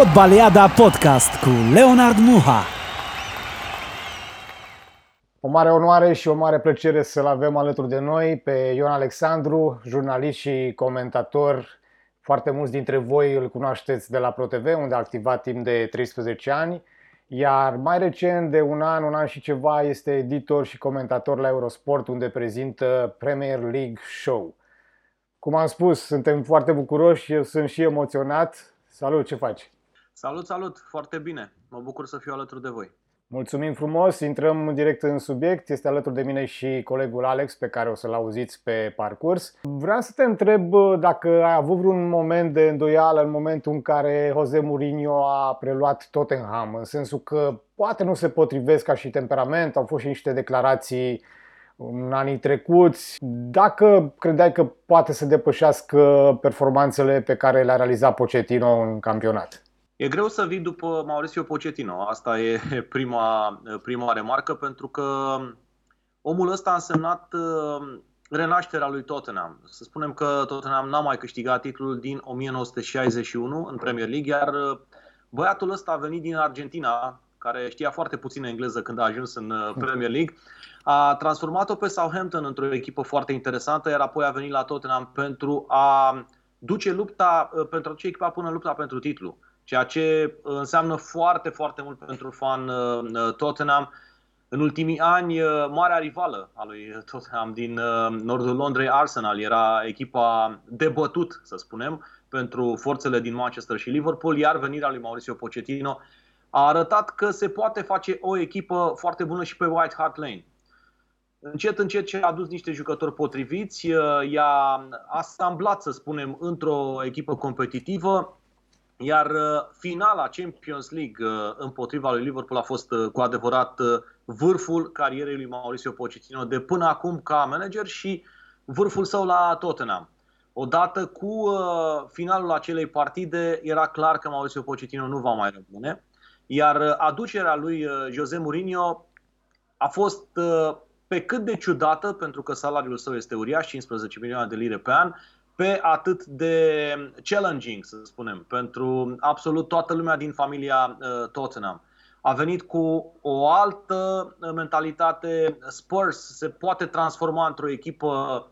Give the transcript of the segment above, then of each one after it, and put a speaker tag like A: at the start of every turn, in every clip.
A: Fotbaliada Podcast cu Leonard Muha.
B: O mare onoare și o mare plăcere să-l avem alături de noi pe Ion Alexandru, jurnalist și comentator. Foarte mulți dintre voi îl cunoașteți de la ProTV, unde a activat timp de 13 ani, iar mai recent, de un an, un an și ceva, este editor și comentator la Eurosport, unde prezintă Premier League Show. Cum am spus, suntem foarte bucuroși, eu sunt și emoționat. Salut, ce faci?
C: Salut, salut, foarte bine. Mă bucur să fiu alături de voi.
B: Mulțumim frumos, intrăm direct în subiect. Este alături de mine și colegul Alex, pe care o să-l auziți pe parcurs. Vreau să te întreb dacă ai avut vreun moment de îndoială în momentul în care Jose Mourinho a preluat Tottenham, în sensul că poate nu se potrivesc ca și temperament, au fost și niște declarații în anii trecuți. Dacă credeai că poate să depășească performanțele pe care le-a realizat Pochettino în campionat?
C: E greu să vii după Mauricio Pochettino. Asta e prima, prima remarcă, pentru că omul ăsta a însemnat uh, renașterea lui Tottenham. Să spunem că Tottenham n-a mai câștigat titlul din 1961 în Premier League, iar uh, băiatul ăsta a venit din Argentina, care știa foarte puțin engleză când a ajuns în uh, Premier League, a transformat-o pe Southampton într-o echipă foarte interesantă, iar apoi a venit la Tottenham pentru a duce lupta, pentru a duce echipa până în lupta pentru titlu ceea ce uh, înseamnă foarte, foarte mult pentru fan uh, uh, Tottenham. În ultimii ani, marea rivală a lui Tottenham din nordul Londrei, Arsenal, era echipa de bătut, să spunem, pentru forțele din Manchester și Liverpool, iar venirea lui Mauricio Pochettino a arătat că se poate face o echipă foarte bună și pe White Hart Lane. Încet, încet ce a adus niște jucători potriviți, i-a asamblat, să spunem, într-o echipă competitivă, iar uh, finala Champions League uh, împotriva lui Liverpool a fost uh, cu adevărat vârful carierei lui Mauricio Pochettino de până acum ca manager și vârful său la Tottenham. Odată cu finalul acelei partide era clar că Mauricio Pochettino nu va mai rămâne, iar aducerea lui Jose Mourinho a fost pe cât de ciudată, pentru că salariul său este uriaș, 15 milioane de lire pe an, pe atât de challenging, să spunem, pentru absolut toată lumea din familia uh, Tottenham. A venit cu o altă uh, mentalitate. Spurs se poate transforma într-o echipă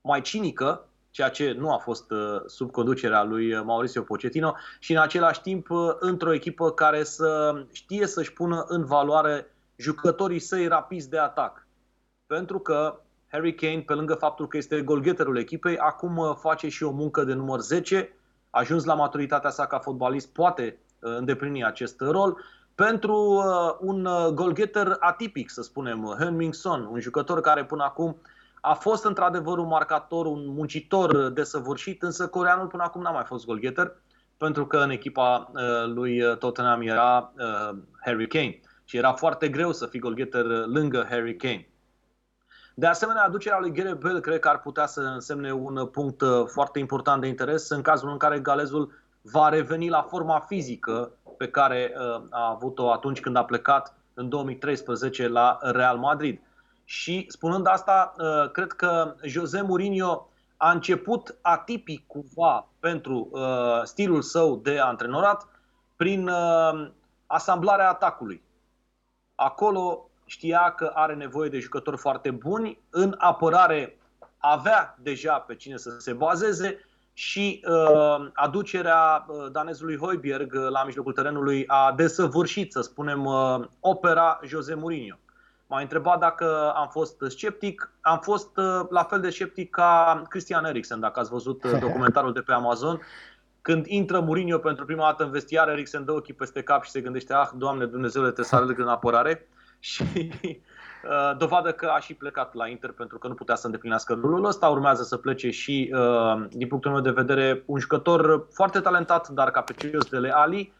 C: mai cinică, ceea ce nu a fost uh, sub conducerea lui Mauricio Pochettino, și în același timp într-o echipă care să știe să-și pună în valoare jucătorii săi rapizi de atac. Pentru că Harry Kane, pe lângă faptul că este golgheterul echipei, acum uh, face și o muncă de număr 10, ajuns la maturitatea sa ca fotbalist, poate uh, îndeplini acest rol. Pentru uh, un golgheter atipic, să spunem, Heung-Min Son, un jucător care până acum a fost într-adevăr un marcator, un muncitor desăvârșit, însă coreanul până acum n-a mai fost golgheter, pentru că în echipa lui Tottenham era Harry Kane. Și era foarte greu să fii golgheter lângă Harry Kane. De asemenea, aducerea lui Gareth Bale cred că ar putea să însemne un punct uh, foarte important de interes în cazul în care galezul va reveni la forma fizică pe care uh, a avut-o atunci când a plecat în 2013 la Real Madrid. Și spunând asta, uh, cred că Jose Mourinho a început atipic cumva pentru stilul său de antrenorat prin asamblarea atacului. Acolo știa că are nevoie de jucători foarte buni, în apărare avea deja pe cine să se bazeze și uh, aducerea uh, danezului Hoiberg uh, la mijlocul terenului a desăvârșit, să spunem, uh, opera Jose Mourinho. M-a întrebat dacă am fost sceptic. Am fost uh, la fel de sceptic ca Christian Eriksen, dacă ați văzut uh, documentarul de pe Amazon. Când intră Mourinho pentru prima dată în vestiar, Eriksen dă ochii peste cap și se gândește, ah, Doamne Dumnezeu, trebuie să alerg în apărare. Uh, și uh, dovadă că a și plecat la Inter pentru că nu putea să îndeplinească rolul ăsta. Urmează să plece și, uh, din punctul meu de vedere, un jucător foarte talentat, dar capricios de Ali,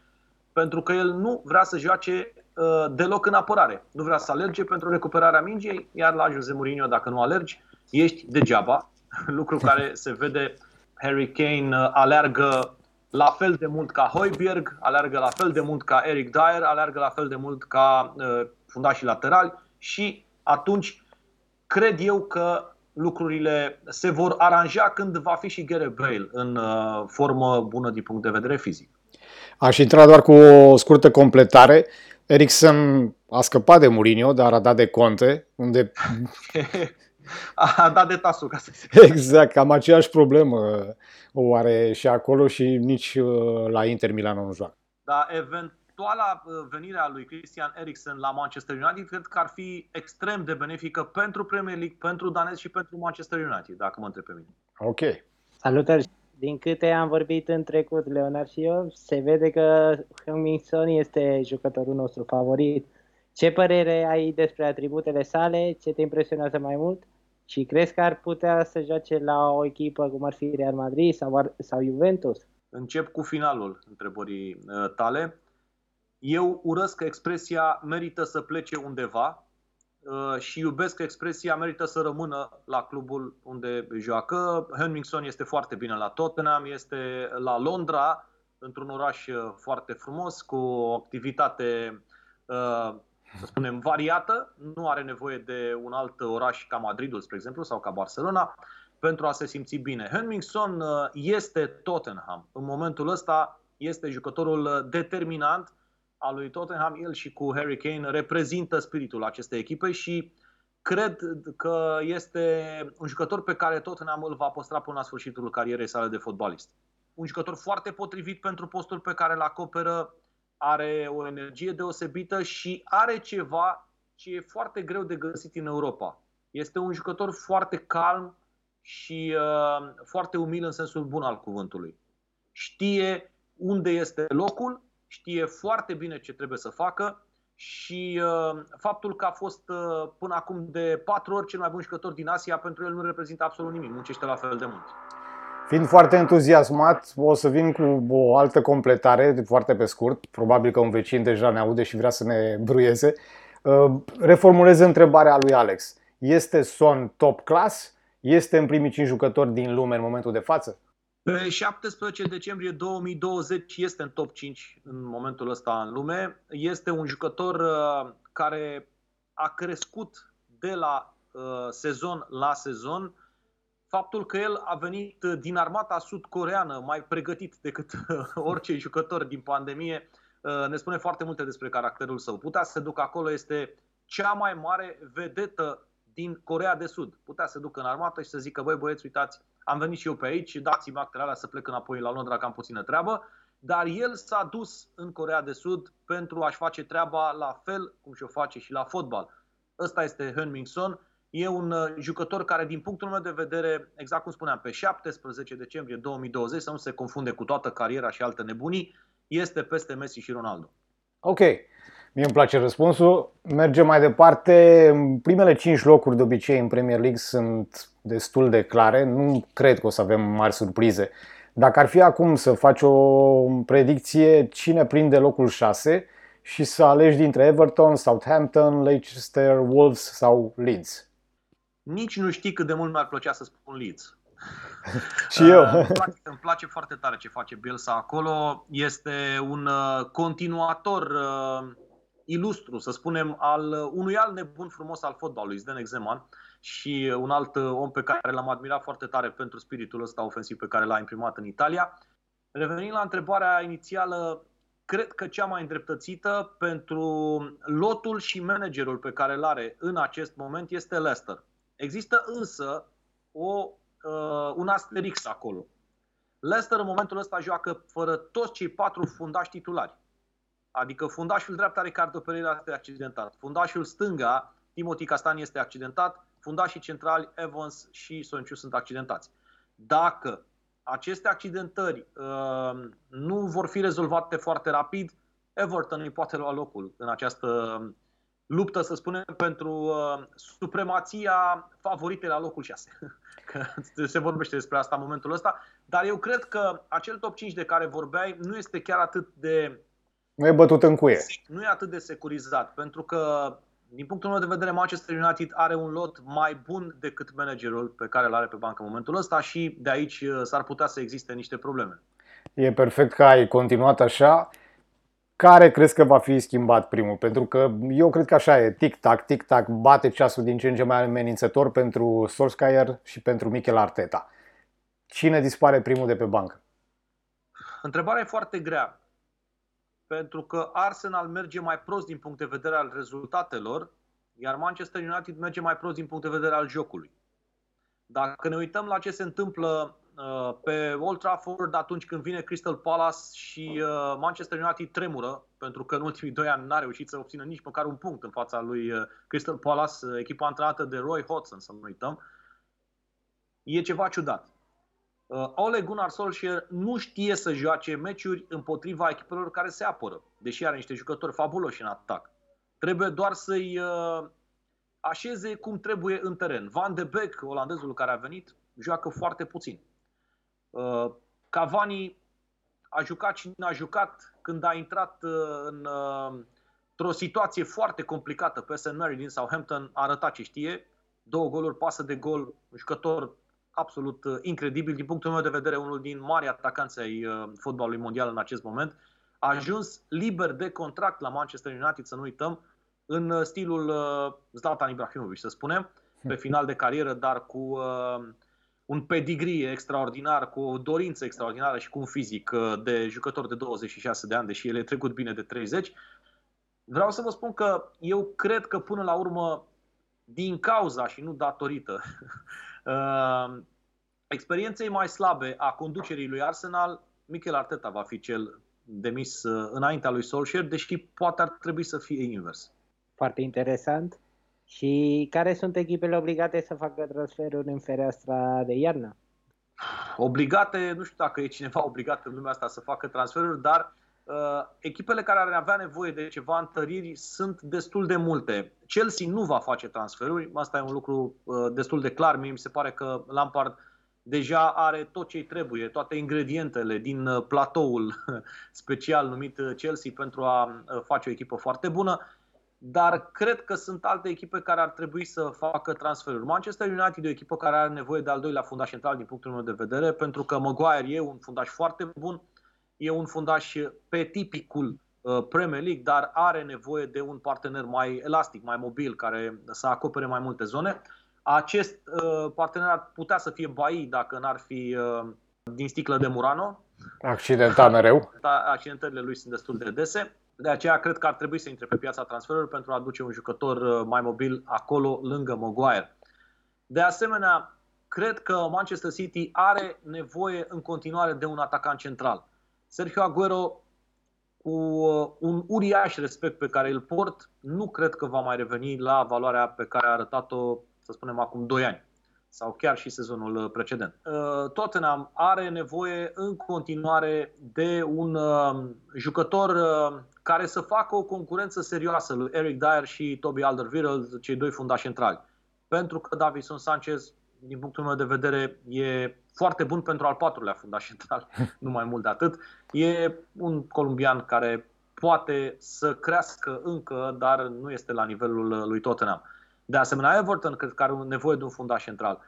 C: pentru că el nu vrea să joace uh, deloc în apărare. Nu vrea să alerge pentru recuperarea mingei, iar la Jose Mourinho, dacă nu alergi, ești degeaba. Lucru care se vede Harry Kane aleargă la fel de mult ca Hoiberg, aleargă la fel de mult ca Eric Dyer, aleargă la fel de mult ca uh, fundașii laterali și atunci cred eu că lucrurile se vor aranja când va fi și Gareth Bale în uh, formă bună din punct de vedere fizic.
B: Aș intra doar cu o scurtă completare. Eriksen a scăpat de Mourinho, dar a dat de Conte, unde...
C: a dat de tasul, ca să zic.
B: Exact, cam aceeași problemă o are și acolo și nici uh, la Inter Milan nu joacă.
C: Da, eventuala uh, venire a lui Christian Eriksen la Manchester United cred că ar fi extrem de benefică pentru Premier League, pentru danez și pentru Manchester United, dacă mă întreb pe mine.
B: Ok.
D: Salutări! Din câte am vorbit în trecut, Leonard și eu, se vede că Hummingson este jucătorul nostru favorit. Ce părere ai despre atributele sale? Ce te impresionează mai mult? Și crezi că ar putea să joace la o echipă cum ar fi Real Madrid sau, sau Juventus?
C: Încep cu finalul întrebării uh, tale. Eu urăsc expresia merită să plece undeva uh, și iubesc expresia merită să rămână la clubul unde joacă. Henningson este foarte bine la Tottenham, este la Londra, într-un oraș uh, foarte frumos, cu o activitate să spunem, variată, nu are nevoie de un alt oraș ca Madridul, spre exemplu, sau ca Barcelona, pentru a se simți bine. Henningson uh, este Tottenham. În momentul ăsta este jucătorul uh, determinant al lui Tottenham. El și cu Harry Kane reprezintă spiritul acestei echipe și cred că este un jucător pe care Tottenham îl va păstra până la sfârșitul carierei sale de fotbalist. Un jucător foarte potrivit pentru postul pe care îl acoperă, are o energie deosebită și are ceva ce e foarte greu de găsit în Europa. Este un jucător foarte calm și uh, foarte umil în sensul bun al cuvântului. Știe unde este locul, știe foarte bine ce trebuie să facă și uh, faptul că a fost uh, până acum de patru ori cel mai bun jucător din Asia, pentru el nu reprezintă absolut nimic, muncește la fel de mult.
B: Fiind foarte entuziasmat, o să vin cu o altă completare, foarte pe scurt. Probabil că un vecin deja ne aude și vrea să ne bruieze. Uh, reformulez întrebarea lui Alex. Este Son top class? Este în primii 5 jucători din lume în momentul de față?
C: Pe 17 decembrie 2020 este în top 5 în momentul ăsta în lume. Este un jucător uh, care a crescut de la uh, sezon la sezon faptul că el a venit din armata sud-coreană mai pregătit decât orice jucător din pandemie uh, ne spune foarte multe despre caracterul său. Putea să se ducă acolo, este cea mai mare vedetă din Corea de Sud. Putea să se ducă în armată și să zică, băi băieți, uitați, am venit și eu pe aici, dați-mi actele alea să plec înapoi la Londra, că am puțină treabă. Dar el s-a dus în Corea de Sud pentru a-și face treaba la fel cum și-o face și la fotbal. Ăsta este Heung Min Son E un uh, jucător care, din punctul meu de vedere, exact cum spuneam, pe 17 decembrie 2020, să nu se confunde cu toată cariera și alte nebunii, este peste Messi și Ronaldo.
B: Ok. Mie îmi place răspunsul. Mergem mai departe. Primele 5 locuri de obicei în Premier League sunt destul de clare. Nu cred că o să avem mari surprize. Dacă ar fi acum să faci o predicție, cine prinde locul 6 și să alegi dintre Everton, Southampton, Leicester, Wolves sau Leeds?
C: nici nu știi cât de mult mi-ar plăcea să spun Leeds.
B: și eu.
C: îmi, place, îmi place foarte tare ce face Bielsa acolo. Este un uh, continuator uh, ilustru, să spunem, al unui alt nebun frumos al fotbalului, Zdenek Zeman, și un alt uh, om pe care l-am admirat foarte tare pentru spiritul ăsta ofensiv pe care l-a imprimat în Italia. Revenind la întrebarea inițială, cred că cea mai îndreptățită pentru lotul și managerul pe care îl are în acest moment este Leicester. Există însă o, uh, un asterix acolo. Leicester în momentul ăsta joacă fără toți cei patru fundași titulari. Adică fundașul dreapta Ricardo Pereira este accidentat. Fundașul stânga, Timothy Castan este accidentat. Fundașii centrali, Evans și Sonciu sunt accidentați. Dacă aceste accidentări uh, nu vor fi rezolvate foarte rapid, Everton îi poate lua locul în această luptă, să spunem, pentru uh, supremația favoritei la locul 6. Că se vorbește despre asta în momentul ăsta. Dar eu cred că acel top 5 de care vorbeai nu este chiar atât de...
B: Nu e bătut în cuie.
C: Nu e atât de securizat, pentru că din punctul meu de vedere, Manchester United are un lot mai bun decât managerul pe care îl are pe bancă în momentul ăsta și de aici uh, s-ar putea să existe niște probleme.
B: E perfect că ai continuat așa. Care crezi că va fi schimbat primul? Pentru că eu cred că așa e, tic-tac, tic-tac, bate ceasul din ce în ce mai amenințător pentru Solskjaer și pentru Mikel Arteta. Cine dispare primul de pe bancă?
C: Întrebarea e foarte grea. Pentru că Arsenal merge mai prost din punct de vedere al rezultatelor, iar Manchester United merge mai prost din punct de vedere al jocului. Dacă ne uităm la ce se întâmplă uh, pe Old Trafford atunci când vine Crystal Palace și uh, Manchester United tremură, pentru că în ultimii doi ani n-a reușit să obțină nici măcar un punct în fața lui uh, Crystal Palace, echipa antrenată de Roy Hodgson, să nu uităm, e ceva ciudat. Ole Gunnar Solskjaer nu știe să joace meciuri împotriva echipelor care se apără, deși are niște jucători fabuloși în atac. Trebuie doar să-i așeze cum trebuie în teren. Van de Beek, olandezul care a venit, joacă foarte puțin. Uh, Cavani a jucat și n-a jucat când a intrat uh, în, uh, într-o situație foarte complicată pe St. Mary din Southampton, a arătat ce știe, două goluri, pasă de gol, un jucător absolut incredibil, din punctul meu de vedere, unul din mari atacanți ai fotbalului mondial în acest moment. A ajuns liber de contract la Manchester United, să nu uităm, în uh, stilul uh, Zlatan Ibrahimovic, să spunem, pe final de carieră, dar cu uh, un pedigree extraordinar, cu o dorință extraordinară și cu un fizic de jucător de 26 de ani, deși el e trecut bine de 30. Vreau să vă spun că eu cred că până la urmă, din cauza și nu datorită experienței mai slabe a conducerii lui Arsenal, Mikel Arteta va fi cel demis înaintea lui Solskjaer, deși poate ar trebui să fie invers
D: foarte interesant. Și care sunt echipele obligate să facă transferuri în fereastra de iarnă?
C: Obligate, nu știu dacă e cineva obligat în lumea asta să facă transferuri, dar uh, echipele care ar avea nevoie de ceva întăriri sunt destul de multe. Chelsea nu va face transferuri, asta e un lucru uh, destul de clar. Mie mi se pare că Lampard deja are tot ce trebuie, toate ingredientele din uh, platoul special numit uh, Chelsea pentru a uh, face o echipă foarte bună dar cred că sunt alte echipe care ar trebui să facă transferuri. Manchester United e o echipă care are nevoie de al doilea fundaș central din punctul meu de vedere, pentru că Maguire e un fundaș foarte bun, e un fundaș pe tipicul uh, Premier League, dar are nevoie de un partener mai elastic, mai mobil, care să acopere mai multe zone. Acest uh, partener ar putea să fie Bai dacă n-ar fi uh, din sticlă de Murano.
B: Accidentat mereu.
C: Da, accidentările lui sunt destul de dese. De aceea cred că ar trebui să intre pe piața transferului pentru a aduce un jucător uh, mai mobil acolo, lângă Maguire. De asemenea, cred că Manchester City are nevoie în continuare de un atacant central. Sergio Aguero, cu uh, un uriaș respect pe care îl port, nu cred că va mai reveni la valoarea pe care a arătat-o, să spunem, acum 2 ani sau chiar și sezonul uh, precedent. Uh, Tottenham are nevoie în continuare de un uh, jucător care să facă o concurență serioasă lui Eric Dyer și Toby Alderweireld, cei doi fundași centrali. Pentru că Davison Sanchez, din punctul meu de vedere, e foarte bun pentru al patrulea fundaș central, nu mai mult de atât. E un colombian care poate să crească încă, dar nu este la nivelul lui Tottenham. De asemenea, Everton cred că are nevoie de un fundaș central.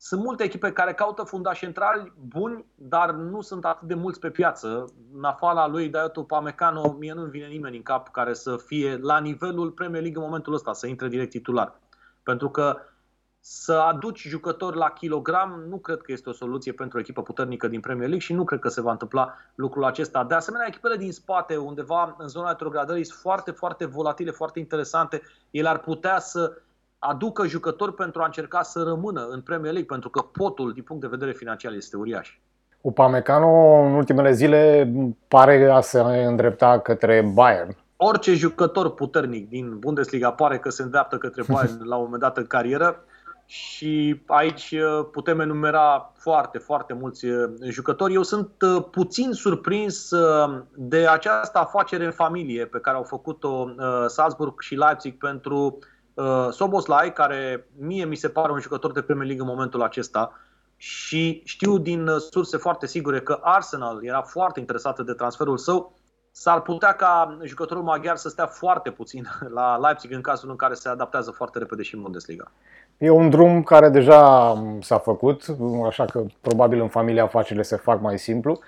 C: Sunt multe echipe care caută fundași centrali buni, dar nu sunt atât de mulți pe piață. În afara lui Daioto Pamecano, mie nu vine nimeni în cap care să fie la nivelul Premier League în momentul ăsta, să intre direct titular. Pentru că să aduci jucători la kilogram nu cred că este o soluție pentru o echipă puternică din Premier League și nu cred că se va întâmpla lucrul acesta. De asemenea, echipele din spate, undeva în zona retrogradării, sunt foarte, foarte volatile, foarte interesante. Ele ar putea să aducă jucători pentru a încerca să rămână în Premier League, pentru că potul, din punct de vedere financiar, este uriaș.
B: Upamecano, în ultimele zile, pare a se îndrepta către Bayern.
C: Orice jucător puternic din Bundesliga pare că se îndreaptă către Bayern la un moment dat în carieră și aici uh, putem enumera foarte, foarte mulți uh, jucători. Eu sunt uh, puțin surprins de această afacere în familie pe care au făcut-o Salzburg și Leipzig pentru Uh, Soboslai, care mie mi se pare un jucător de Premier League în momentul acesta și știu din uh, surse foarte sigure că Arsenal era foarte interesată de transferul său, s-ar putea ca jucătorul maghiar să stea foarte puțin la Leipzig în cazul în care se adaptează foarte repede și în Bundesliga.
B: E un drum care deja s-a făcut, așa că probabil în familia afacerile se fac mai simplu.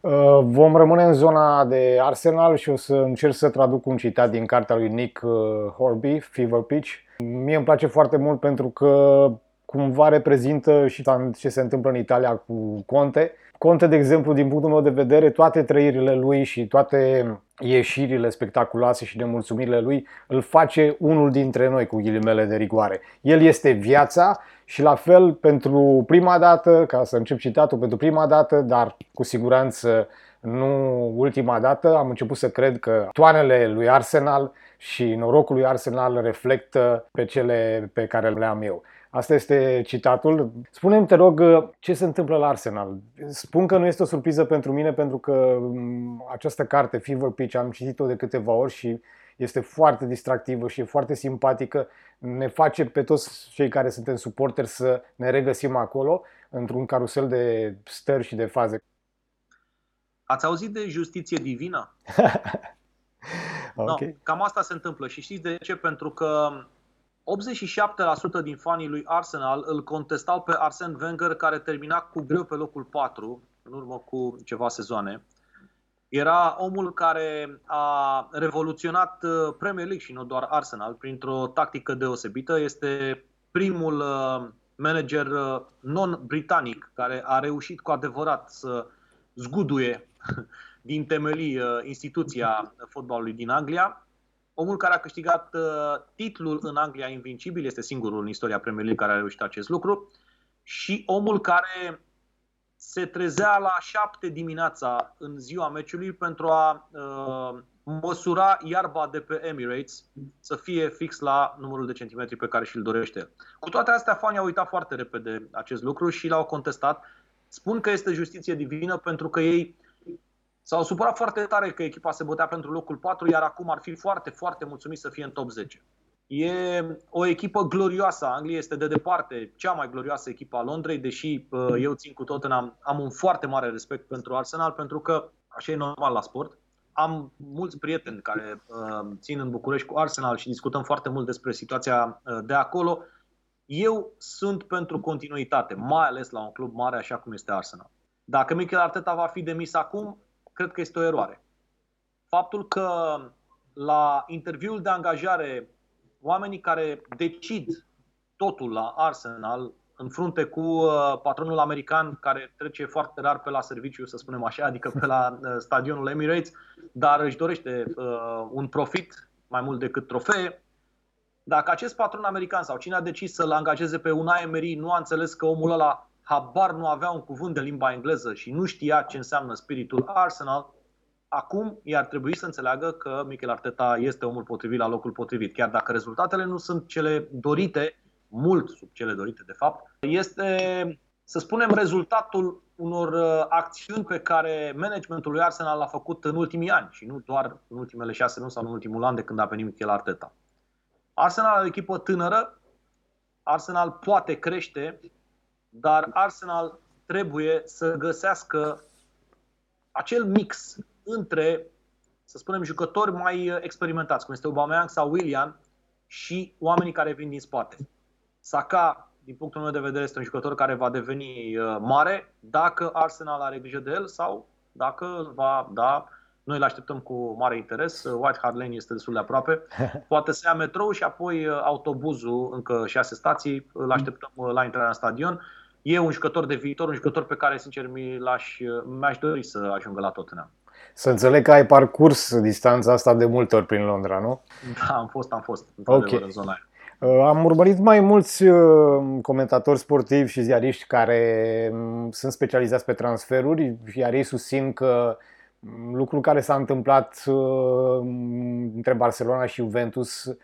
B: Uh, vom rămâne în zona de Arsenal și o să încerc să traduc un citat din cartea lui Nick uh, Horby, Fever Pitch. Mie îmi place foarte mult pentru că cumva reprezintă și ce se întâmplă în Italia cu Conte. Conte, de exemplu, din punctul meu de vedere, toate trăirile lui și toate ieșirile spectaculoase și nemulțumirile lui îl face unul dintre noi cu ghilimele de rigoare. El este viața și la fel pentru prima dată, ca să încep citatul, pentru prima dată, dar cu siguranță nu ultima dată, am început să cred că toanele lui Arsenal și norocul lui Arsenal reflectă pe cele pe care le am eu. Asta este citatul. Spune-mi, te rog, ce se întâmplă la Arsenal? Spun că nu este o surpriză pentru mine pentru că mm, această carte, Fever Pitch, am citit-o de câteva ori și este foarte distractivă și e foarte simpatică. Ne face pe toți cei care suntem suporteri să ne regăsim acolo într-un carusel de stări și de faze.
C: Ați auzit de justiție divină? okay. no, cam asta se întâmplă și știți de ce? Pentru că 87% din fanii lui Arsenal îl contestau pe Arsene Wenger care termina cu greu pe locul 4 în urmă cu ceva sezoane. Era omul care a revoluționat uh, Premier League și nu doar Arsenal printr-o tactică deosebită. Este primul uh, manager uh, non-britanic care a reușit cu adevărat să zguduie din temelii instituția fotbalului din Anglia omul care a câștigat uh, titlul în Anglia invincibil, este singurul în istoria Premier League care a reușit acest lucru, și omul care se trezea la șapte dimineața în ziua meciului pentru a uh, măsura iarba de pe Emirates să fie fix la numărul de centimetri pe care și-l dorește. Cu toate astea, fanii au uitat foarte repede acest lucru și l-au contestat. Spun că este justiție divină pentru că ei S-au supărat foarte tare că echipa se bătea pentru locul 4, iar acum ar fi foarte, foarte mulțumit să fie în top 10. E o echipă glorioasă. Anglia este de departe cea mai glorioasă echipă a Londrei, deși uh, eu țin cu Tottenham, am un foarte mare respect pentru Arsenal, pentru că așa e normal la sport. Am mulți prieteni care uh, țin în București cu Arsenal și discutăm foarte mult despre situația uh, de acolo. Eu sunt pentru continuitate, mai ales la un club mare așa cum este Arsenal. Dacă Mikel Arteta va fi demis acum, cred că este o eroare. Faptul că la interviul de angajare oamenii care decid totul la Arsenal în frunte cu uh, patronul american care trece foarte rar pe la serviciu, să spunem așa, adică pe la uh, stadionul Emirates, dar își dorește uh, un profit mai mult decât trofee. Dacă acest patron american sau cine a decis să-l angajeze pe un Emery nu a înțeles că omul ăla habar nu avea un cuvânt de limba engleză și nu știa ce înseamnă spiritul Arsenal, acum i-ar trebui să înțeleagă că Mikel Arteta este omul potrivit la locul potrivit. Chiar dacă rezultatele nu sunt cele dorite, mult sub cele dorite de fapt, este, să spunem, rezultatul unor uh, acțiuni pe care managementul lui Arsenal l-a făcut în ultimii ani și nu doar în ultimele șase luni sau în ultimul an de când a venit Mikel Arteta. Arsenal are o echipă tânără, Arsenal poate crește, dar Arsenal trebuie să găsească acel mix între, să spunem, jucători mai experimentați, cum este Aubameyang sau William, și oamenii care vin din spate. Saka, din punctul meu de vedere, este un jucător care va deveni uh, mare dacă Arsenal are grijă de el sau dacă va da noi îl așteptăm cu mare interes. White Hart Lane este destul de aproape. Poate să ia metrou și apoi uh, autobuzul, încă șase stații, îl așteptăm uh, la intrarea în stadion e un jucător de viitor, un jucător pe care, sincer, mi-aș, mi-aș dori să ajungă la Tottenham.
B: Să înțeleg că ai parcurs distanța asta de multe ori prin Londra, nu?
C: Da, am fost, am fost, okay. în zona aia.
B: Uh, am urmărit mai mulți uh, comentatori sportivi și ziariști care mm, sunt specializați pe transferuri, iar ei susțin că mm, lucrul care s-a întâmplat uh, între Barcelona și Juventus,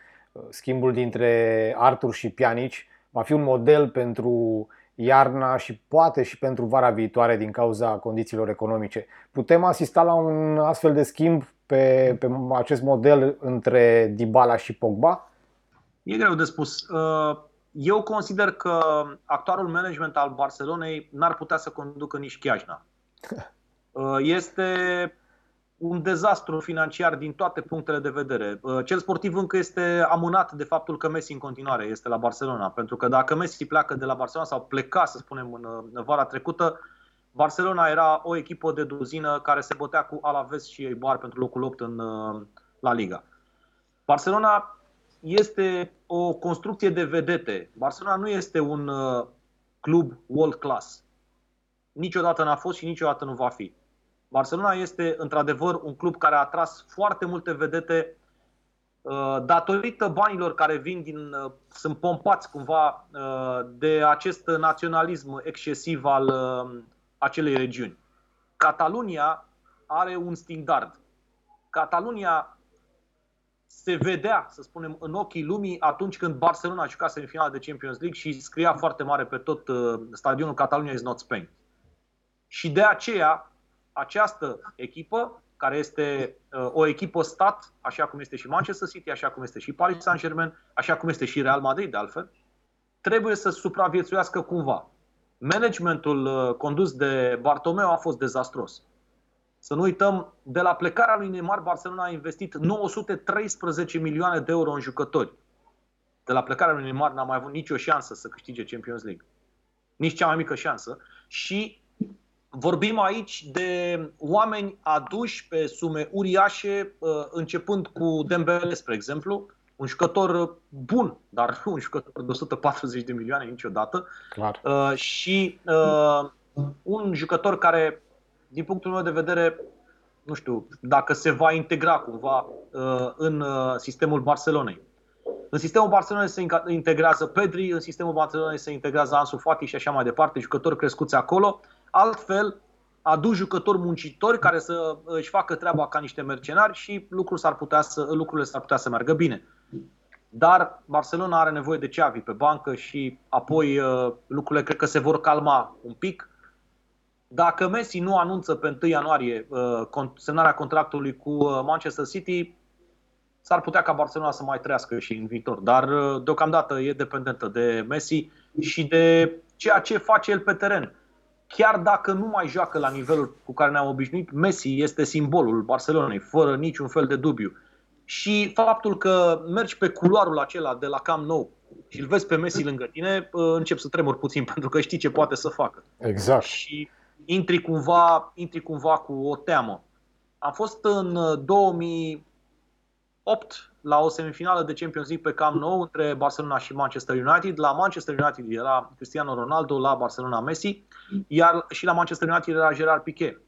B: schimbul dintre Artur și Pjanic, va fi un model pentru iarna și poate și pentru vara viitoare din cauza condițiilor economice. Putem asista la un astfel de schimb pe, pe acest model între Dybala și Pogba?
C: E greu de spus. Uh, eu consider că actualul management al Barcelonei n-ar putea să conducă nici Chiajna. Uh, este un dezastru financiar din toate punctele de vedere. Uh, cel sportiv încă este amânat de faptul că Messi în continuare este la Barcelona, pentru că dacă Messi pleacă de la Barcelona sau pleca, să spunem, în vara trecută, Barcelona era o echipă de duzină care se bătea cu Alaves și Eibar pentru locul 8 în uh, La Liga. Barcelona este o construcție de vedete. Barcelona nu este un uh, club world class. Niciodată n-a fost și niciodată nu va fi. Barcelona este într-adevăr un club care a atras foarte multe vedete uh, datorită banilor care vin din, uh, sunt pompați cumva uh, de acest naționalism excesiv al uh, acelei regiuni. Catalunia are un standard. Catalunia se vedea, să spunem, în ochii lumii atunci când Barcelona a jucat semifinala de Champions League și scria foarte mare pe tot uh, stadionul Catalunia is not Spain. Și de aceea, această echipă, care este uh, o echipă stat, așa cum este și Manchester City, așa cum este și Paris Saint-Germain, așa cum este și Real Madrid, de altfel, trebuie să supraviețuiască cumva. Managementul uh, condus de Bartomeu a fost dezastros. Să nu uităm, de la plecarea lui Neymar, Barcelona a investit 913 milioane de euro în jucători. De la plecarea lui Neymar n-a mai avut nicio șansă să câștige Champions League. Nici cea mai mică șansă. Și vorbim aici de oameni aduși pe sume uriașe, uh, începând cu Dembele, spre exemplu, un jucător bun, dar nu un jucător de 140 de milioane niciodată.
B: Clar.
C: Uh, și uh, un jucător care din punctul meu de vedere, nu știu, dacă se va integra cumva uh, în uh, sistemul Barcelonei. În sistemul Barcelonei se integrează Pedri, în sistemul Barcelonei se integrează Ansu Fati și așa mai departe, jucători crescuți acolo. Altfel, adu jucători muncitori care să își facă treaba ca niște mercenari și lucrurile s-ar putea să, lucrurile s-ar putea să meargă bine. Dar Barcelona are nevoie de Xavi pe bancă și apoi uh, lucrurile cred că se vor calma un pic dacă Messi nu anunță pe 1 ianuarie uh, semnarea contractului cu uh, Manchester City, s-ar putea ca Barcelona să mai trăiască și în viitor. Dar uh, deocamdată e dependentă de Messi și de ceea ce face el pe teren. Chiar dacă nu mai joacă la nivelul cu care ne-am obișnuit, Messi este simbolul Barcelonei, fără niciun fel de dubiu. Și faptul că mergi pe culoarul acela de la Camp Nou și îl vezi pe Messi lângă tine, încep să tremur puțin pentru că știi ce poate să facă.
B: Exact.
C: Și intri cumva, intri cumva cu o teamă. Am fost în 2008 uh, la o semifinală de Champions League pe Camp Nou între Barcelona și Manchester United. La Manchester United era Cristiano Ronaldo, la Barcelona Messi, iar și la Manchester United era Gerard Piqué.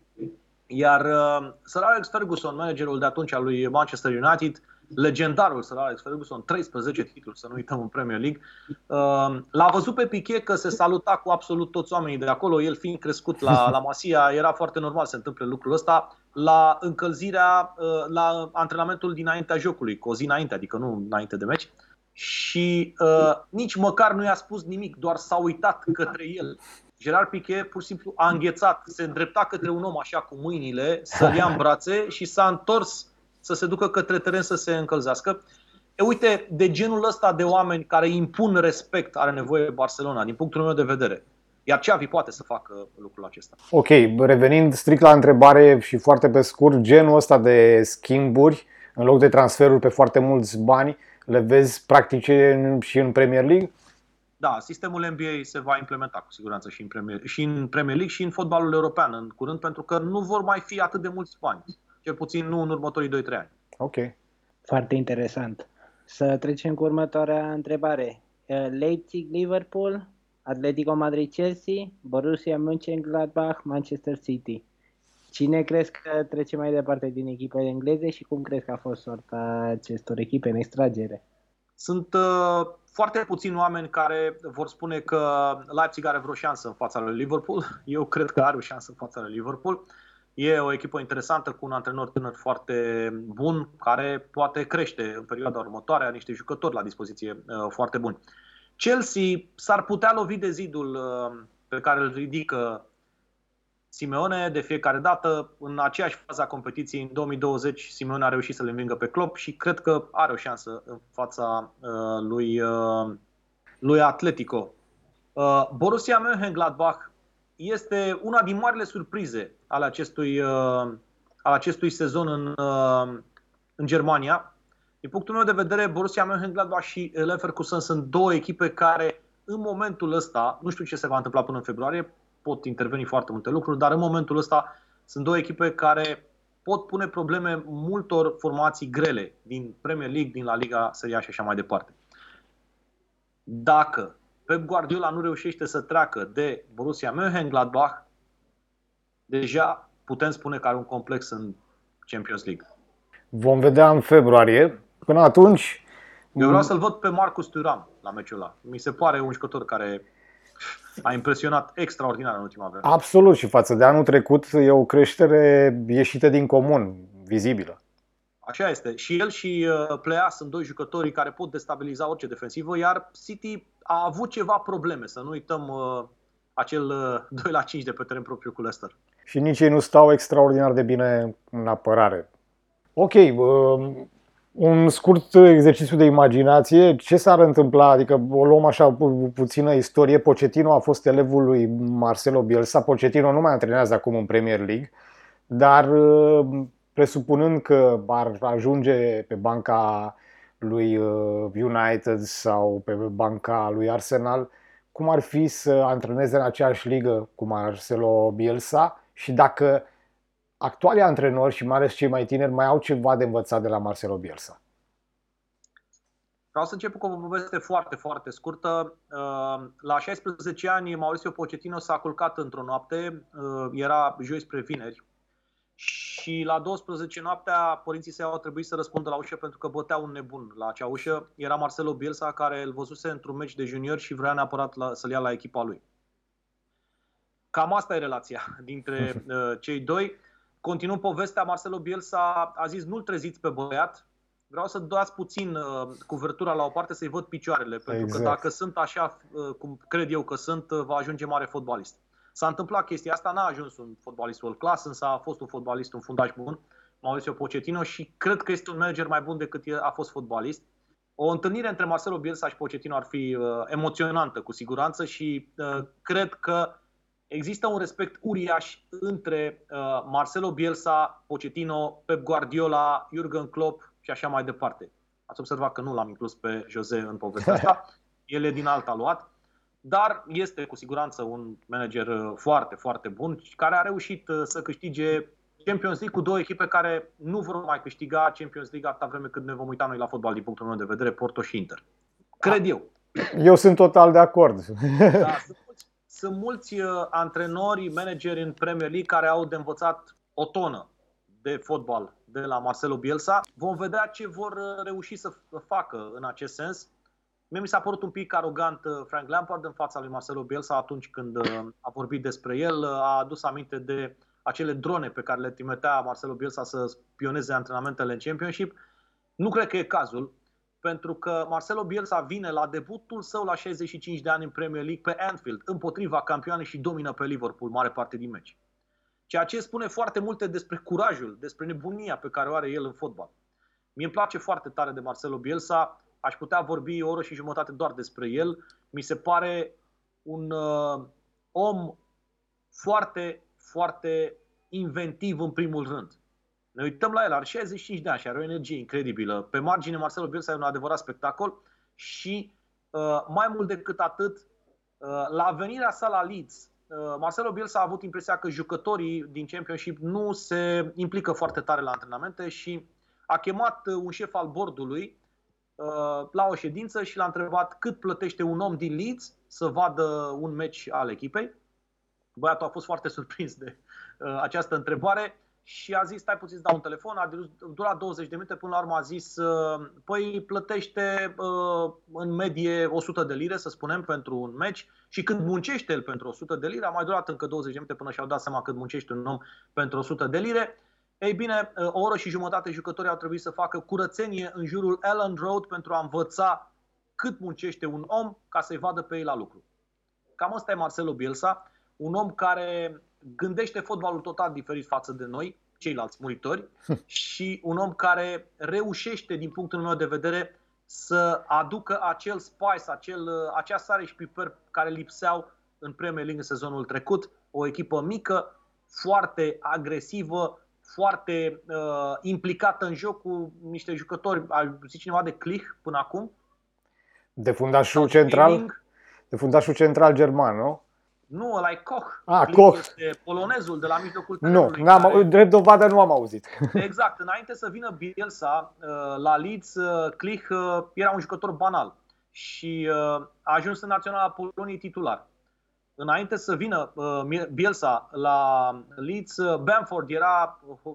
C: Iar uh, Sir Alex Ferguson, managerul de atunci al lui Manchester United, legendarul Sir Alex Ferguson, 13 titluri, să nu uităm, în Premier League. Uh, l-a văzut pe Piquet că se saluta cu absolut toți oamenii de acolo, el fiind crescut la, la Masia, era foarte normal să se întâmple lucrul ăsta, la încălzirea, uh, la antrenamentul dinaintea jocului, cu o zi înainte, adică nu înainte de meci. Și uh, nici măcar nu i-a spus nimic, doar s-a uitat către el. Gerard Piquet pur și simplu a înghețat, se îndrepta către un om așa cu mâinile, să-l ia în brațe și s-a întors să se ducă către teren să se încălzească. E, uite, de genul ăsta de oameni care impun respect are nevoie Barcelona, din punctul meu de vedere. Iar Xavi poate să facă lucrul acesta.
B: Ok, revenind strict la întrebare și foarte pe scurt, genul ăsta de schimburi, în loc de transferuri pe foarte mulți bani, le vezi practice și în Premier League?
C: Da, sistemul NBA se va implementa cu siguranță și în Premier, și în Premier League și în fotbalul european în curând, pentru că nu vor mai fi atât de mulți bani. Cel puțin nu în următorii 2-3 ani.
B: Ok.
D: Foarte interesant. Să trecem cu următoarea întrebare. Uh, Leipzig-Liverpool, Atletico Madrid-Chelsea, Borussia Mönchengladbach, Manchester City. Cine crezi că trece mai departe din echipele engleze și cum crezi că a fost sorta acestor echipe în extragere?
C: Sunt uh, foarte puțini oameni care vor spune că Leipzig are vreo șansă în fața lui Liverpool. Eu cred că are o șansă în fața lui Liverpool. Uh, E o echipă interesantă cu un antrenor tânăr foarte bun care poate crește în perioada următoare, are niște jucători la dispoziție uh, foarte buni. Chelsea s-ar putea lovi de zidul uh, pe care îl ridică Simeone de fiecare dată. În aceeași fază a competiției, în 2020, Simeone a reușit să le învingă pe Klopp și cred că are o șansă în fața uh, lui, lui Atletico. Borussia Mönchengladbach este una din marile surprize ale acestui, uh, al acestui sezon în, uh, în Germania. Din punctul meu de vedere, Borussia Mönchengladbach și Leverkusen sunt două echipe care în momentul ăsta, nu știu ce se va întâmpla până în februarie, pot interveni foarte multe lucruri, dar în momentul ăsta sunt două echipe care pot pune probleme multor formații grele din Premier League, din La Liga, Serie A și așa mai departe. Dacă Pep Guardiola nu reușește să treacă de Borussia Mönchengladbach, deja putem spune că are un complex în Champions League.
B: Vom vedea în februarie. Până atunci...
C: Eu vreau să-l văd pe Marcus Thuram la meciul ăla. Mi se pare un jucător care a impresionat extraordinar în ultima vreme.
B: Absolut și față de anul trecut e o creștere ieșită din comun, vizibilă.
C: Așa este. Și el și uh, Plea sunt doi jucători care pot destabiliza orice defensivă, iar City a avut ceva probleme, să nu uităm uh, acel uh, 2 la 5 de pe teren propriu cu Leicester.
B: Și nici ei nu stau extraordinar de bine în apărare. Ok, uh, un scurt exercițiu de imaginație. Ce s-ar întâmpla? Adică o luăm așa pu- puțină istorie. Pochettino a fost elevul lui Marcelo Bielsa. Pochettino nu mai antrenează acum în Premier League, dar uh, presupunând că ar ajunge pe banca lui uh, United sau pe banca lui Arsenal, cum ar fi să antreneze în aceeași ligă cu Marcelo Bielsa și dacă actualii antrenori și mai ales cei mai tineri mai au ceva de învățat de la Marcelo Bielsa.
C: Vreau să încep cu o poveste foarte, foarte scurtă. Uh, La 16 ani, Mauricio Pochettino s-a culcat într-o noapte, uh, era joi spre vineri, și la 12 noaptea părinții săi au trebuit să răspundă la ușă pentru că bătea un nebun la acea ușă. Era Marcelo Bielsa care îl văzuse într-un meci de junior și vrea neapărat la, să-l ia la echipa lui. Cam asta e relația dintre uh, cei doi. Continuăm povestea, Marcelo Bielsa a zis nu-l treziți pe băiat, vreau să dați puțin uh, cuvertura la o parte să-i văd picioarele, pentru
B: Exact.
C: că dacă sunt așa uh, cum cred eu că sunt, uh, va ajunge mare fotbalist. S-a întâmplat chestia asta, n-a ajuns un fotbalist world class, însă a fost un fotbalist, un fundaș bun, Mauricio Pochettino și cred că este un manager mai bun decât el a fost fotbalist. O întâlnire între Marcelo Bielsa și Pochettino ar fi uh, emoționantă cu siguranță și uh, cred că există un respect uriaș între uh, Marcelo Bielsa, Pochettino, Pep Guardiola, Jurgen Klopp și așa mai departe. Ați observat că nu l-am inclus pe Jose în povestea asta. El e din alta luat. Dar este cu siguranță un manager uh, foarte, foarte bun și care a reușit uh, să câștige Champions League cu două echipe care nu vor mai câștiga Champions League atâta vreme cât ne vom uita noi la fotbal din punctul meu de vedere, Porto și Inter. Cred eu.
B: Eu sunt total de acord.
C: Da, sunt mulți, sunt mulți uh, antrenori, manageri în Premier League care au de învățat o tonă de fotbal de la Marcelo Bielsa. Vom vedea ce vor uh, reuși să f- facă în acest sens. Mie mi s-a părut un pic arogant uh, Frank Lampard în fața lui Marcelo Bielsa atunci când uh, a vorbit despre el. Uh, A adus aminte de acele drone pe care le trimitea Marcelo Bielsa să spioneze antrenamentele în Championship. Nu cred că e cazul, pentru că Marcelo Bielsa vine la debutul său la 65 de ani în Premier League pe Anfield, împotriva campioanei și domină pe Liverpool mare parte din meci. Ceea ce spune foarte multe despre curajul, despre nebunia pe care o are el în fotbal. Mie îmi place foarte tare de Marcelo Bielsa, aș putea vorbi o oră și jumătate doar despre el. Mi se pare un uh, om foarte, foarte inventiv în primul rând. Ne uităm la el, are 65 de ani și are o energie incredibilă. Pe margine, Marcelo Bielsa e un adevărat spectacol și uh, mai mult decât atât, uh, la venirea sa la Leeds, uh, Marcelo Bielsa a avut impresia că jucătorii din Championship nu se implică foarte tare la antrenamente și a chemat uh, un șef al bordului uh, la o ședință și l-a întrebat cât plătește un om din Leeds să vadă un meci al echipei. Băiatul a fost foarte surprins de uh, această întrebare și a zis, stai puțin să dau un telefon, a durat 20 de minute, până la urmă a zis, uh, păi plătește uh, în medie 100 de lire, să spunem, pentru un meci și când muncește el pentru 100 de lire, a mai durat încă 20 de minute până și-au dat seama cât muncește un om pentru 100 de lire, ei bine, uh, o oră și jumătate jucătorii au trebuit să facă curățenie în jurul Ellen Road pentru a învăța cât muncește un om ca să-i vadă pe ei la lucru. Cam ăsta e Marcelo Bielsa, un om care gândește fotbalul total diferit față de noi, ceilalți muritori, și un om care reușește, din punctul meu de vedere, să aducă acel spice, acel, acea sare și piper care lipseau în Premier League în sezonul trecut. O echipă mică, foarte agresivă, foarte uh, implicată în joc cu niște jucători, a zis cineva de Klich până acum?
B: De fundașul
C: Sau
B: central,
C: Stilling.
B: de fundașul central german, nu?
C: Nu, ăla e Koch.
B: Ah,
C: Klich
B: Koch.
C: Este polonezul de la mijlocul
B: Nu,
C: terenului.
B: n-am,
C: care-
B: drept dovadă nu am auzit.
C: Exact. Înainte să vină Bielsa uh, la Leeds, uh, Klich uh, era un jucător banal și uh, a ajuns în Naționala Poloniei titular. Înainte să vină uh, Bielsa la Leeds, uh, Bamford era uh,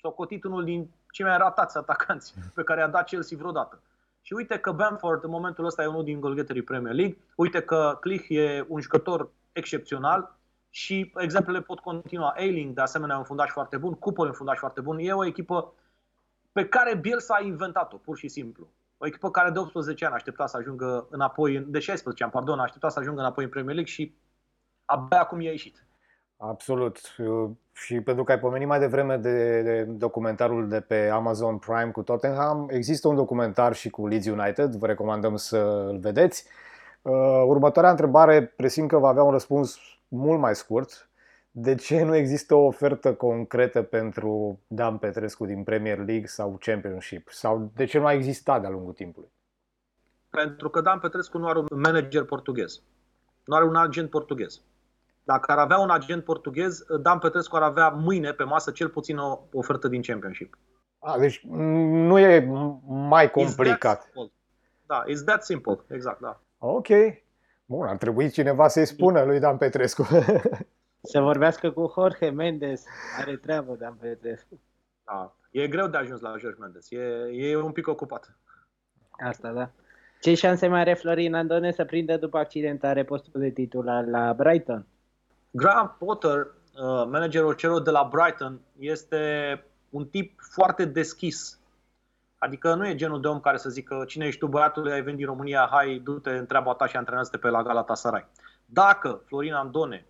C: socotit unul din cei mai ratați atacanți pe care a dat Chelsea vreodată. Și uite că Bamford în momentul ăsta e unul din golgheterii Premier League, uite că Klich e un jucător excepțional și exemplele pot continua. Ailing, de asemenea, un fundaș foarte bun, Cooper un fundaș foarte bun. E o echipă pe care Bielsa a inventat-o, pur și simplu. O echipă care de 18 ani aștepta să ajungă înapoi, de 16 ani, pardon, aștepta să ajungă înapoi în Premier League și abia acum i-a ieșit.
B: Absolut. Și pentru că ai pomenit mai devreme de, de documentarul de pe Amazon Prime cu Tottenham, există un documentar și cu Leeds United, vă recomandăm să îl vedeți. Uh, Următoarea întrebare presimt că va avea un răspuns mult mai scurt. De ce nu există o ofertă concretă pentru Dan Petrescu din Premier League sau Championship? Sau de ce nu a existat de-a lungul timpului?
C: Pentru că Dan Petrescu nu are un manager portughez. Nu are un agent portughez. Dacă ar avea un agent portughez, Dan Petrescu ar avea mâine pe masă cel puțin o ofertă din Championship.
B: A, deci nu e mai
C: It's that
B: complicat.
C: simple. Da, it's that simple, exact, da.
B: Ok. Bun, ar trebui cineva să-i spună lui Dan Petrescu.
D: Să vorbească cu Jorge Mendes. Are treabă, Dan Petrescu.
C: da. E greu de ajuns la George Mendes, e, e un pic ocupat.
D: Asta, da. Ce șanse mai are Florin Andone să prindă după accidentare postul de titular la Brighton?
C: Graham Potter, uh, managerul celor de la Brighton, este un tip foarte deschis. Adică nu e genul de om care să zică cine ești tu băiatul, ai venit din România, hai, du-te în treaba ta și antrenează-te pe la Galatasaray. Dacă Florin Andone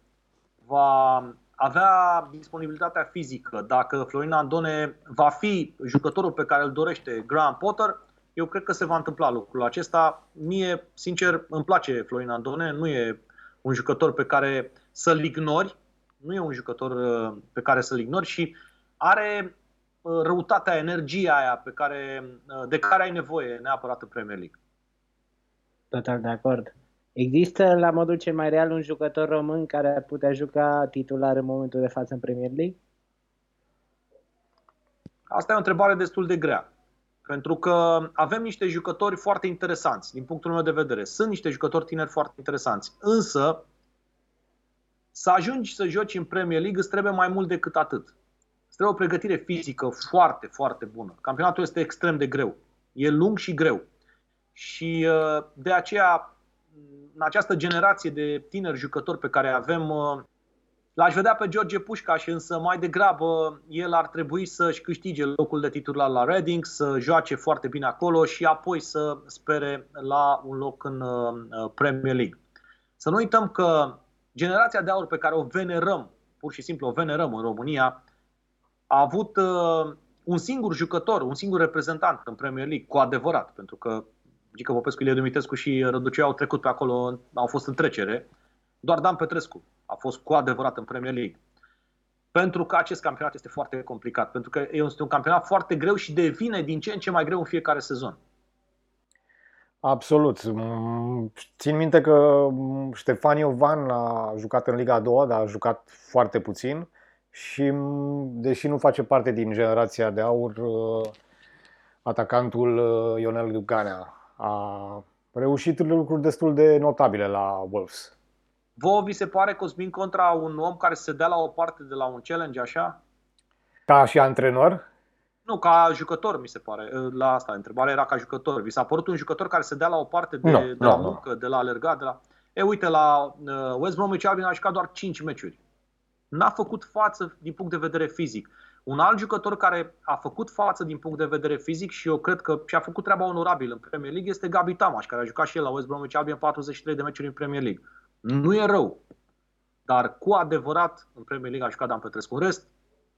C: va avea disponibilitatea fizică, dacă Florin Andone va fi jucătorul pe care îl dorește Graham Potter, eu cred că se va întâmpla lucrul acesta. Mie, sincer, îmi place Florin Andone, nu e un jucător pe care să-l ignori, nu e un jucător uh, pe care să-l ignori și are uh, răutatea, energia aia pe care, uh, de care ai nevoie neapărat în Premier League.
D: Total de acord. Există la modul cel mai real un jucător român care ar putea juca titular în momentul de față în Premier League?
C: Asta e o întrebare destul de grea. Pentru că avem niște jucători foarte interesanți, din punctul meu de vedere. Sunt niște jucători tineri foarte interesanți. Însă, să ajungi să joci în Premier League îți trebuie mai mult decât atât. Îți trebuie o pregătire fizică foarte, foarte bună. Campionatul este extrem de greu. E lung și greu. Și uh, de aceea, în această generație de tineri jucători pe care avem, uh, L-aș vedea pe George Pușcaș, însă mai degrabă el ar trebui să-și câștige locul de titular la Reading, să joace foarte bine acolo și apoi să spere la un loc în uh, Premier League. Să nu uităm că generația de aur pe care o venerăm, pur și simplu o venerăm în România, a avut uh, un singur jucător, un singur reprezentant în Premier League, cu adevărat, pentru că Gică Popescu, Ilie Dumitrescu și Răduceu au trecut pe acolo, au fost în trecere. Doar Dan Petrescu a fost cu adevărat în Premier League. Pentru că acest campionat este foarte complicat, pentru că este un campionat foarte greu și devine din ce în ce mai greu în fiecare sezon.
B: Absolut. Țin minte că Ștefan Iovan a jucat în Liga a doua, dar a jucat foarte puțin și deși nu face parte din generația de aur, atacantul Ionel Ganea a reușit lucruri destul de notabile la Wolves.
C: Vă vi se pare Cosmin contra un om care se dea la o parte de la un challenge așa?
B: Ca și antrenor?
C: Nu, ca jucător mi se pare. La asta întrebarea era ca jucător. Vi s-a părut un jucător care se dea la o parte de,
B: no,
C: de
B: no,
C: la muncă,
B: no.
C: de la alergat, de la... E, uite, la West Bromwich Albion a jucat doar 5 meciuri. N-a făcut față din punct de vedere fizic. Un alt jucător care a făcut față din punct de vedere fizic și eu cred că și-a făcut treaba onorabil în Premier League este Gabi Tamaș, care a jucat și el la West Bromwich Albion 43 de meciuri în Premier League. Nu e rău, dar cu adevărat în Premier League a jucat Dan Petrescu. În rest,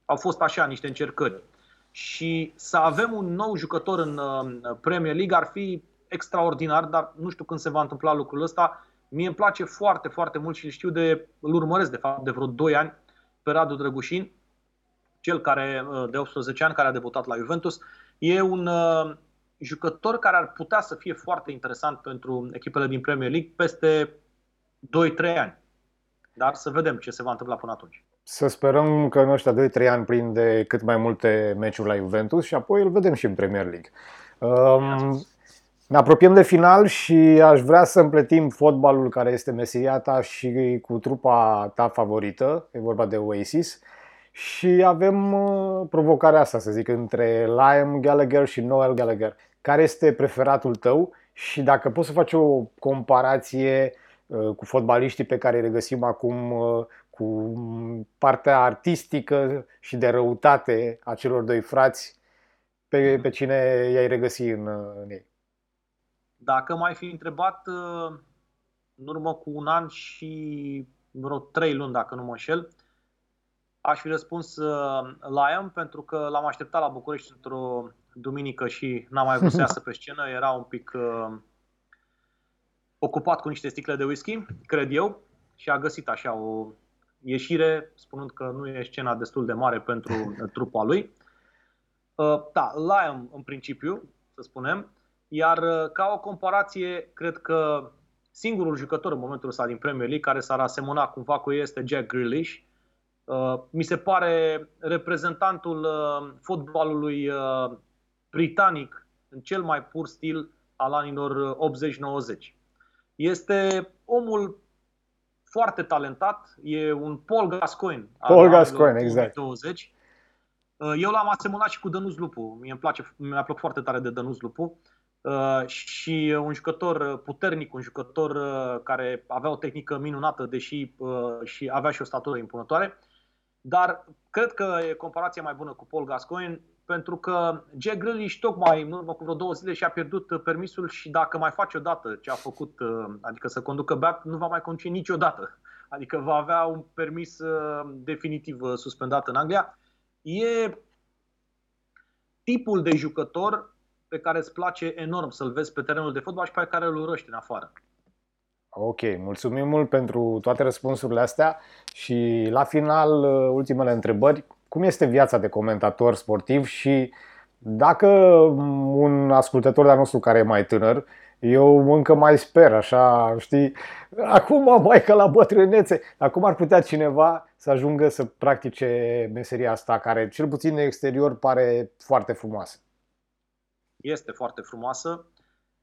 C: au fost așa niște încercări. Și să avem un nou jucător în Premier League ar fi extraordinar, dar nu știu când se va întâmpla lucrul ăsta. Mie îmi place foarte, foarte mult și știu de, îl urmăresc de fapt de vreo 2 ani pe Radu Drăgușin, cel care de 18 ani care a debutat la Juventus. E un uh, jucător care ar putea să fie foarte interesant pentru echipele din Premier League peste 2-3 ani. Dar să vedem ce se va întâmpla până atunci.
B: Să sperăm că în ăștia 2-3 ani prinde cât mai multe meciuri la Juventus și apoi îl vedem și în Premier League. Um, ne apropiem de final și aș vrea să împletim fotbalul care este meseria ta și cu trupa ta favorită, e vorba de Oasis. Și avem uh, provocarea asta, să zic, între Liam Gallagher și Noel Gallagher. Care este preferatul tău și dacă poți să faci o comparație uh, cu fotbaliștii pe care îi regăsim acum, uh, cu partea artistică și de răutate a celor doi frați, pe, pe cine i-ai regăsi în, în ei?
C: Dacă mai fi întrebat în urmă cu un an și vreo trei luni, dacă nu mă înșel, aș fi răspuns Lion pentru că l-am așteptat la București într-o duminică și n-am mai vrut să iasă pe scenă, era un pic uh, ocupat cu niște sticle de whisky, cred eu, și a găsit așa o ieșire, spunând că nu e scena destul de mare pentru trupa lui. Uh, da, Lion în principiu, să spunem, iar uh, ca o comparație, cred că singurul jucător în momentul ăsta din Premier League care s-ar asemăna cumva cu ei este Jack Grealish. Uh, mi se pare reprezentantul uh, fotbalului uh, britanic în cel mai pur stil al anilor 80-90. Este omul foarte talentat, e un Paul Gascoigne.
B: Paul Gascoigne, exact.
C: 20. Eu l-am asemănat și cu Dănuț Lupu. Mie îmi place, mi-a plăcut foarte tare de Dănuț Lupu. Uh, și un jucător puternic, un jucător uh, care avea o tehnică minunată, deși uh, și avea și o statură impunătoare. Dar cred că e comparația mai bună cu Paul Gascoigne pentru că Jack Grealish tocmai în urmă cu vreo două zile și-a pierdut permisul și dacă mai face o dată ce a făcut, uh, adică să conducă back, nu va mai conduce niciodată. Adică va avea un permis uh, definitiv uh, suspendat în Anglia. E tipul de jucător pe care îți place enorm să-l vezi pe terenul de fotbal și pe care îl urăști în afară.
B: Ok, mulțumim mult pentru toate răspunsurile astea și la final ultimele întrebări cum este viața de comentator sportiv și dacă un ascultător de-al nostru care e mai tânăr, eu încă mai sper, așa, știi, acum mai că la bătrânețe, acum ar putea cineva să ajungă să practice meseria asta, care cel puțin de exterior pare foarte frumoasă.
C: Este foarte frumoasă,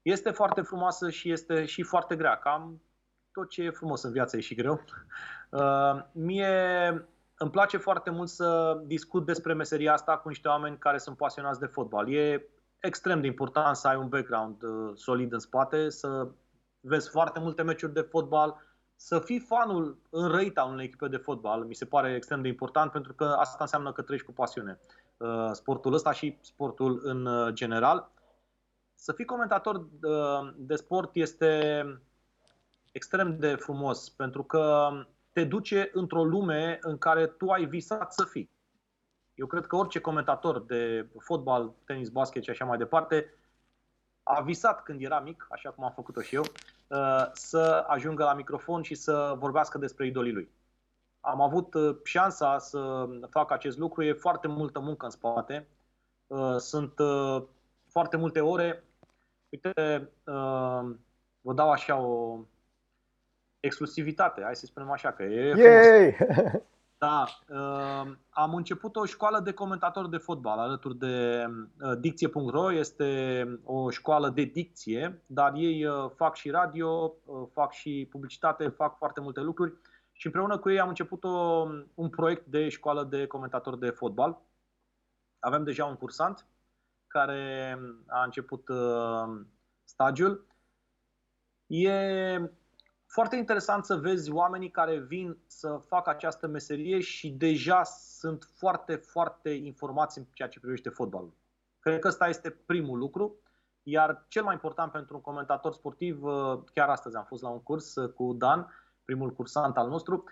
C: este foarte frumoasă și este și foarte grea. Cam tot ce e frumos în viață e și greu. Uh, mie îmi place foarte mult să discut despre meseria asta cu niște oameni care sunt pasionați de fotbal. E extrem de important să ai un background uh, solid în spate, să vezi foarte multe meciuri de fotbal, să fii fanul înrăit al unei echipe de fotbal. Mi se pare extrem de important pentru că asta înseamnă că treci cu pasiune uh, sportul ăsta și sportul în uh, general. Să fii comentator de sport este extrem de frumos pentru că te duce într-o lume în care tu ai visat să fii. Eu cred că orice comentator de fotbal, tenis, basket și așa mai departe a visat când era mic, așa cum am făcut-o și eu, uh, să ajungă la microfon și să vorbească despre idolii lui. Am avut uh, șansa să fac acest lucru, e foarte multă muncă în spate, uh, sunt foarte multe ore. Uite, vă dau așa o, exclusivitate, hai să spunem așa, că e
B: Yay!
C: Da, uh, am început o școală de comentator de fotbal alături de uh, dicție.ro, este o școală de dicție, dar ei uh, fac și radio, fac și publicitate, fac foarte multe lucruri și împreună cu ei am început o, un proiect de școală de comentator de fotbal. Avem deja un cursant care a început stagiul. E foarte interesant să vezi oamenii care vin să facă această meserie și deja sunt foarte, foarte informați în ceea ce privește fotbalul. Cred că ăsta este primul lucru. Iar cel mai important pentru un comentator sportiv, uh, chiar astăzi am fost la un curs uh, cu Dan, primul cursant al nostru,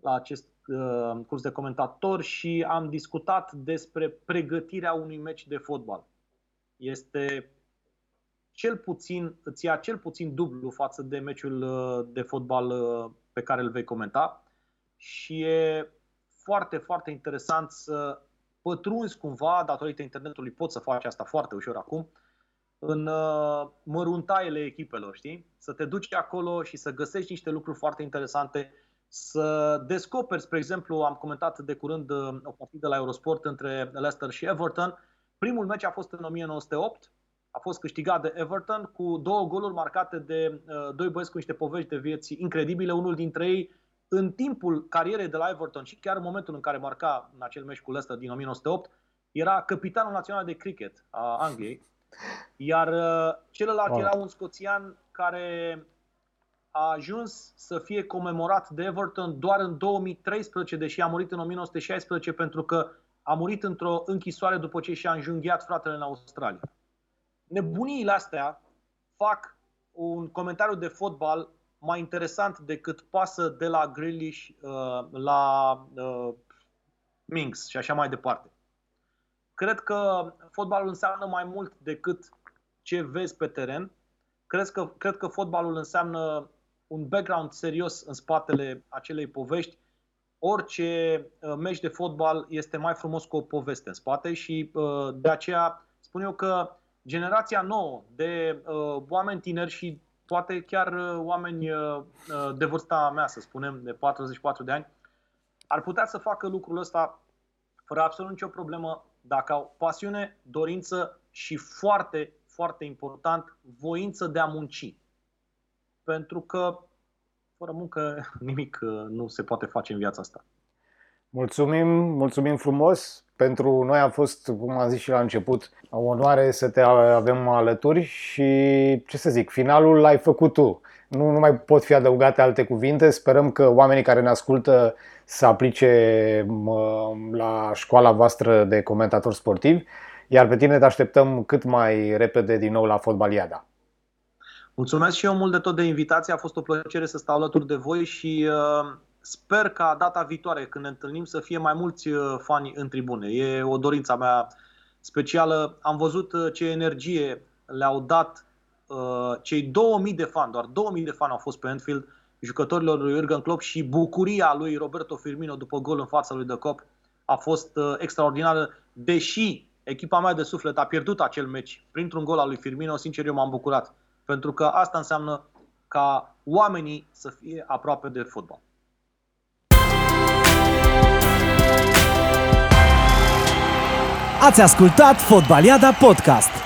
C: la acest uh, curs de comentator și am discutat despre pregătirea unui meci de fotbal. Este cel puțin, îți ia cel puțin dublu față de meciul uh, de fotbal uh, pe care îl vei comenta și e foarte, foarte interesant să pătrunzi cumva, datorită internetului poți să faci asta foarte ușor acum, în uh, măruntaiele echipelor, știi? Să te duci acolo și să găsești niște lucruri foarte interesante, să descoperi, spre exemplu, am comentat de curând uh, o partidă la Eurosport între Leicester și Everton. Primul meci a fost în 1908, a fost câștigat de Everton cu două goluri marcate de uh, doi băieți cu niște povești de vieți incredibile. Unul dintre ei, în timpul carierei de la Everton și chiar în momentul în care marca în acel meci cu Leicester din 1908, era capitanul național de cricket a Angliei. Iar uh, celălalt wow. era un scoțian care a ajuns să fie comemorat de Everton doar în 2013, deși a murit în 1916 pentru că a murit într-o închisoare după ce și-a înjunghiat fratele în Australia. Nebuniile astea fac un comentariu de fotbal mai interesant decât pasă de la Grealish uh, la uh, Minks și așa mai departe. Cred că fotbalul înseamnă mai mult decât ce vezi pe teren. Cred că, cred că fotbalul înseamnă un background serios în spatele acelei povești. Orice uh, meci de fotbal este mai frumos cu o poveste în spate și uh, de aceea spun eu că generația nouă de uh, oameni tineri și poate chiar oameni de vârsta mea, să spunem, de 44 de ani, ar putea să facă lucrul ăsta fără absolut nicio problemă dacă au pasiune, dorință și foarte, foarte important, voință de a munci pentru că fără muncă nimic uh, nu se poate face în viața asta.
B: Mulțumim, mulțumim frumos. Pentru noi a fost, cum am zis și la început, o onoare să te avem alături și, ce să zic, finalul l-ai făcut tu. Nu, nu mai pot fi adăugate alte cuvinte. Sperăm că oamenii care ne ascultă să aplice la școala voastră de comentator sportiv, iar pe tine te așteptăm cât mai repede din nou la Fotbaliada.
C: Mulțumesc și eu mult de tot de invitație. A fost o plăcere să stau alături de voi și uh, sper ca data viitoare, când ne întâlnim, să fie mai mulți uh, fani în tribune. E o dorință mea specială. Am văzut uh, ce energie le-au dat uh, cei 2000 de fani, doar 2000 de fani au fost pe Anfield, jucătorilor lui Jurgen Klopp și bucuria lui Roberto Firmino după gol în fața lui De Cop a fost uh, extraordinară, deși echipa mea de suflet a pierdut acel meci printr-un gol al lui Firmino, sincer eu m-am bucurat pentru că asta înseamnă ca oamenii să fie aproape de fotbal.
A: Ați ascultat Fotbaliada Podcast.